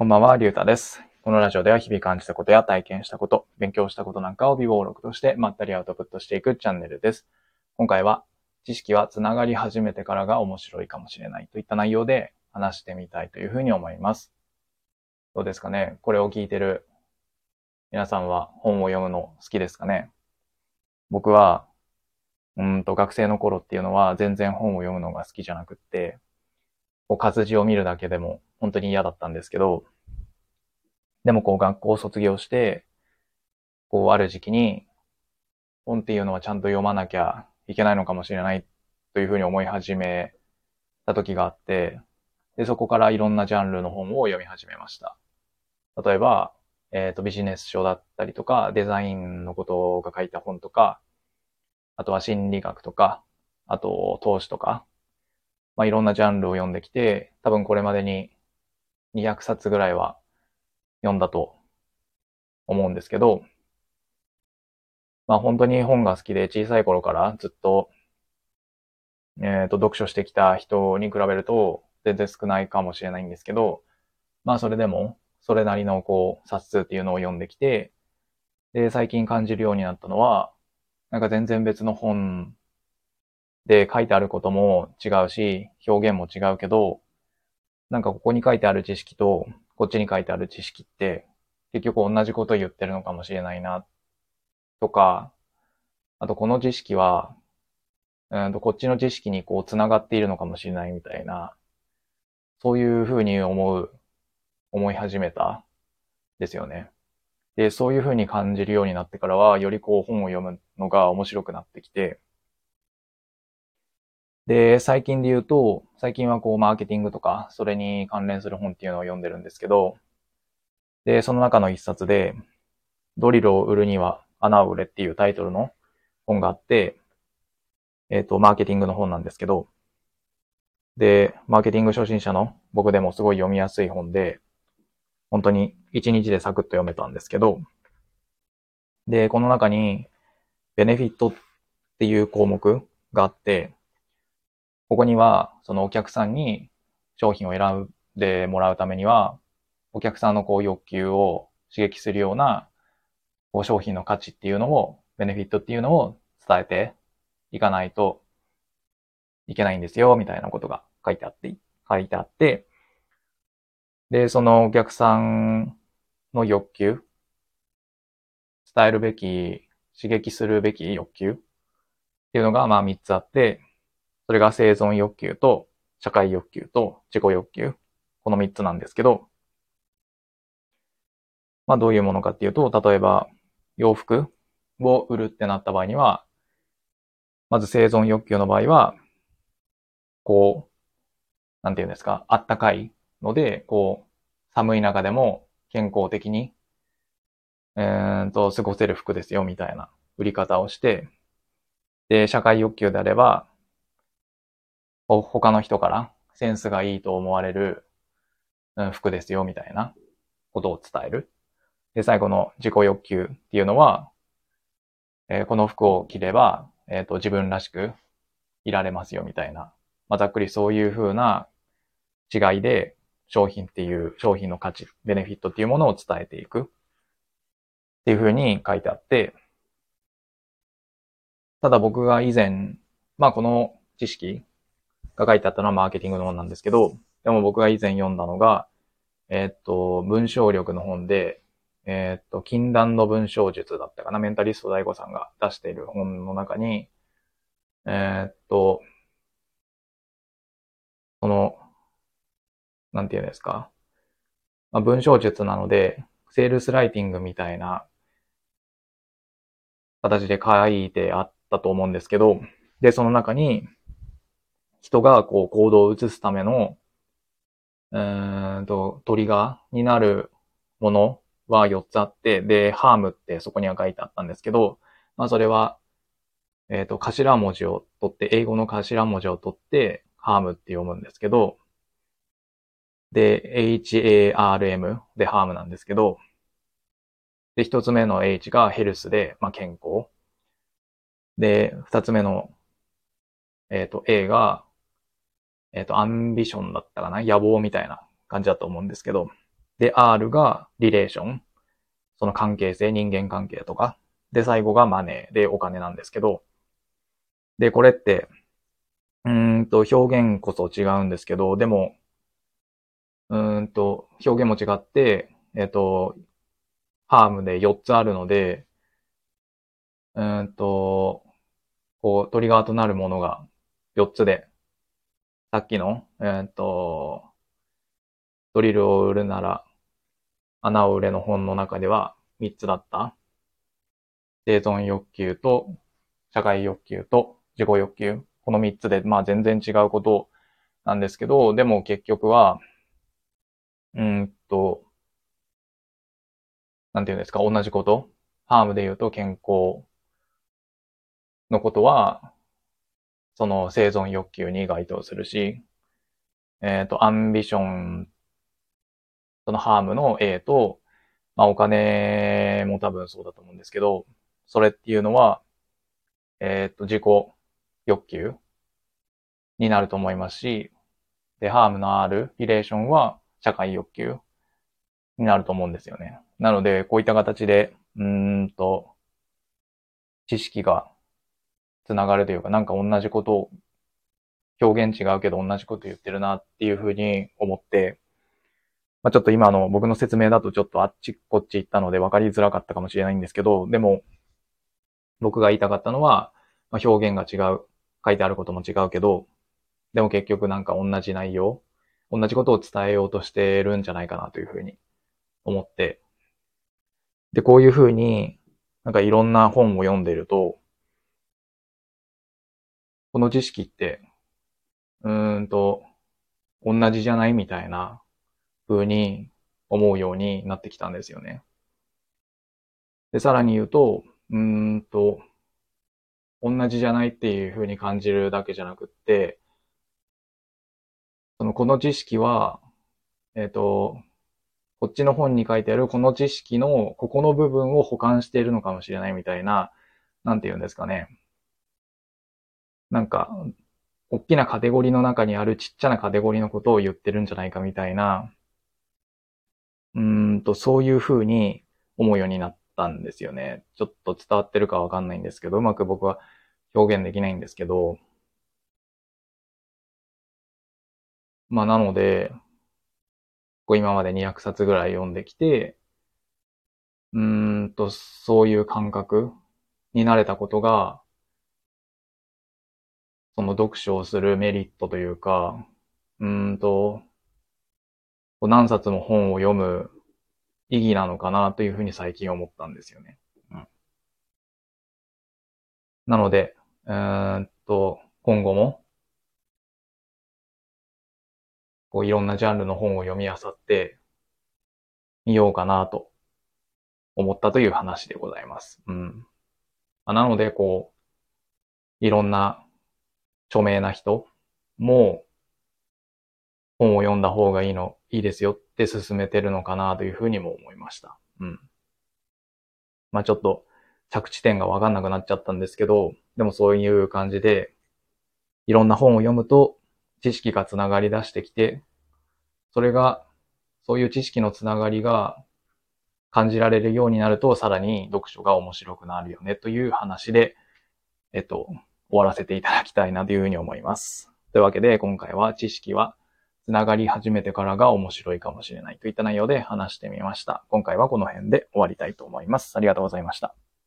こんばんは、りゅうたです。このラジオでは日々感じたことや体験したこと、勉強したことなんかを微暴録としてまったりアウトプットしていくチャンネルです。今回は、知識はつながり始めてからが面白いかもしれないといった内容で話してみたいというふうに思います。どうですかね？これを聞いてる皆さんは本を読むの好きですかね？僕は、うんと学生の頃っていうのは全然本を読むのが好きじゃなくって、こう活字を見るだけでも本当に嫌だったんですけど、でもこう学校を卒業して、こうある時期に本っていうのはちゃんと読まなきゃいけないのかもしれないというふうに思い始めた時があって、で、そこからいろんなジャンルの本を読み始めました。例えば、えっ、と、ビジネス書だったりとか、デザインのことが書いた本とか、あとは心理学とか、あと投資とか、まあ、いろんなジャンルを読んできて、多分これまでに200冊ぐらいは読んだと思うんですけど、まあ本当に本が好きで小さい頃からずっと、えっ、と、読書してきた人に比べると全然少ないかもしれないんですけど、まあそれでも、それなりのこう、冊数っていうのを読んできて、で、最近感じるようになったのは、なんか全然別の本で書いてあることも違うし、表現も違うけど、なんかここに書いてある知識と、こっちに書いてある知識って、結局同じこと言ってるのかもしれないな、とか、あとこの知識は、うんとこっちの知識にこう繋がっているのかもしれないみたいな、そういうふうに思う、思い始めた、ですよね。で、そういうふうに感じるようになってからは、よりこう本を読むのが面白くなってきて、で、最近で言うと、最近はこうマーケティングとか、それに関連する本っていうのを読んでるんですけど、で、その中の一冊で、ドリルを売るには穴を売れっていうタイトルの本があって、えっ、と、マーケティングの本なんですけど、で、マーケティング初心者の僕でもすごい読みやすい本で、本当に一日でサクッと読めたんですけど、で、この中に、ベネフィットっていう項目があって、ここには、そのお客さんに商品を選んでもらうためには、お客さんのこう欲求を刺激するような、こう商品の価値っていうのを、ベネフィットっていうのを伝えていかないといけないんですよ、みたいなことが書いてあって、書いてあって、で、そのお客さんの欲求、伝えるべき、刺激するべき欲求っていうのがまあ3つあって、それが生存欲求と社会欲求と自己欲求。この3つなんですけど、まあどういうものかっていうと、例えば洋服を売るってなった場合には、まず生存欲求の場合は、こう、なんていうんですか、あったかいので、こう、寒い中でも健康的に、えーと、過ごせる服ですよ、みたいな売り方をして、で、社会欲求であれば、他の人からセンスがいいと思われる、うん服ですよ、みたいなことを伝える。で、最後の自己欲求っていうのは、えーこの服を着れば、えっ、と、自分らしくいられますよ、みたいな。まあ、ざっくりそういう風な違いで、商品っていう、商品の価値、ベネフィットっていうものを伝えていく。っていう風に書いてあって、ただ僕が以前、まあこの知識が書いてあったのはマーケティングの本なんですけど、でも僕が以前読んだのが、えーっと、文章力の本で、えーっと、禁断の文章術だったかな、メンタリスト大悟さんが出している本の中に、えーっと、その、なんていうんですか。まあ、文章術なので、セールスライティングみたいな形で書いてあったと思うんですけど、で、その中に、人がこう行動を移すための、うんと、トリガーになるものは4つあって、で、ハームってそこには書いてあったんですけど、まあそれは、えっ、と、頭文字を取って、英語の頭文字を取って、ハームって読むんですけど、で、HARM でハームなんですけど、で、一つ目の H がヘルスで、まあ、健康。で、二つ目の、えっ、と、A が、えっ、と、アンビションだったかな？野望みたいな感じだと思うんですけど、で、R がリレーション。その関係性、人間関係とか。で、最後がマネーでお金なんですけど。で、これって、うんと、表現こそ違うんですけど、でも、うんと、表現も違って、えっと、ハームで4つあるので、うんと、こう、トリガーとなるものが4つで、さっきの、えっと、ドリルを売るなら、穴を売れの本の中では3つだった。生存欲求と、社会欲求と、自己欲求。この3つで、まあ全然違うことなんですけど、でも結局は、うんと、なんていうんですか、同じこと。ハームで言うと健康のことは、その生存欲求に該当するし、えっ、ー、と、アンビション、そのハームの A と、まあお金も多分そうだと思うんですけど、それっていうのは、えっ、ー、と、自己欲求になると思いますし、で、ハームのあるリレーションは社会欲求になると思うんですよね。なので、こういった形で、うんと、知識がつながるというか、なんか同じことを、表現違うけど同じこと言ってるなっていうふうに思って、まあ、ちょっと今の僕の説明だとちょっとあっちこっち行ったので分かりづらかったかもしれないんですけど、でも、僕が言いたかったのは、まあ、表現が違う、書いてあることも違うけど、でも結局なんか同じ内容、同じことを伝えようとしてるんじゃないかなというふうに思って、で、こういうふうになんかいろんな本を読んでると、この知識って、うーんと、同じじゃないみたいな風に思うようになってきたんですよね。で、さらに言うと、うーんと、同じじゃないっていう風に感じるだけじゃなくって、その、この知識は、えっ、ー、と、こっちの本に書いてあるこの知識のここの部分を保管しているのかもしれないみたいな、なんて言うんですかね。なんか、大きなカテゴリーの中にあるちっちゃなカテゴリーのことを言ってるんじゃないかみたいな、うんと、そういう風に思うようになったんですよね。ちょっと伝わってるかわかんないんですけど、うまく僕は表現できないんですけど、まあなので、こう今まで200冊ぐらい読んできて、うーんと、そういう感覚になれたことが、その読書をするメリットというか、うんと、何冊も本を読む意義なのかなというふうに最近思ったんですよね。うん、なので、うんと、今後も、こういろんなジャンルの本を読み漁ってみようかなと思ったという話でございます。うん。なので、こう、いろんな著名な人も本を読んだ方がいいの、いいですよって進めてるのかなというふうにも思いました。うん。まあちょっと着地点がわかんなくなっちゃったんですけど、でもそういう感じで、いろんな本を読むと知識がつながり出してきて、それが、そういう知識のつながりが感じられるようになると、さらに読書が面白くなるよねという話で、えっと、終わらせていただきたいなというふうに思います。というわけで、今回は知識はつながり始めてからが面白いかもしれないといった内容で話してみました。今回はこの辺で終わりたいと思います。ありがとうございました。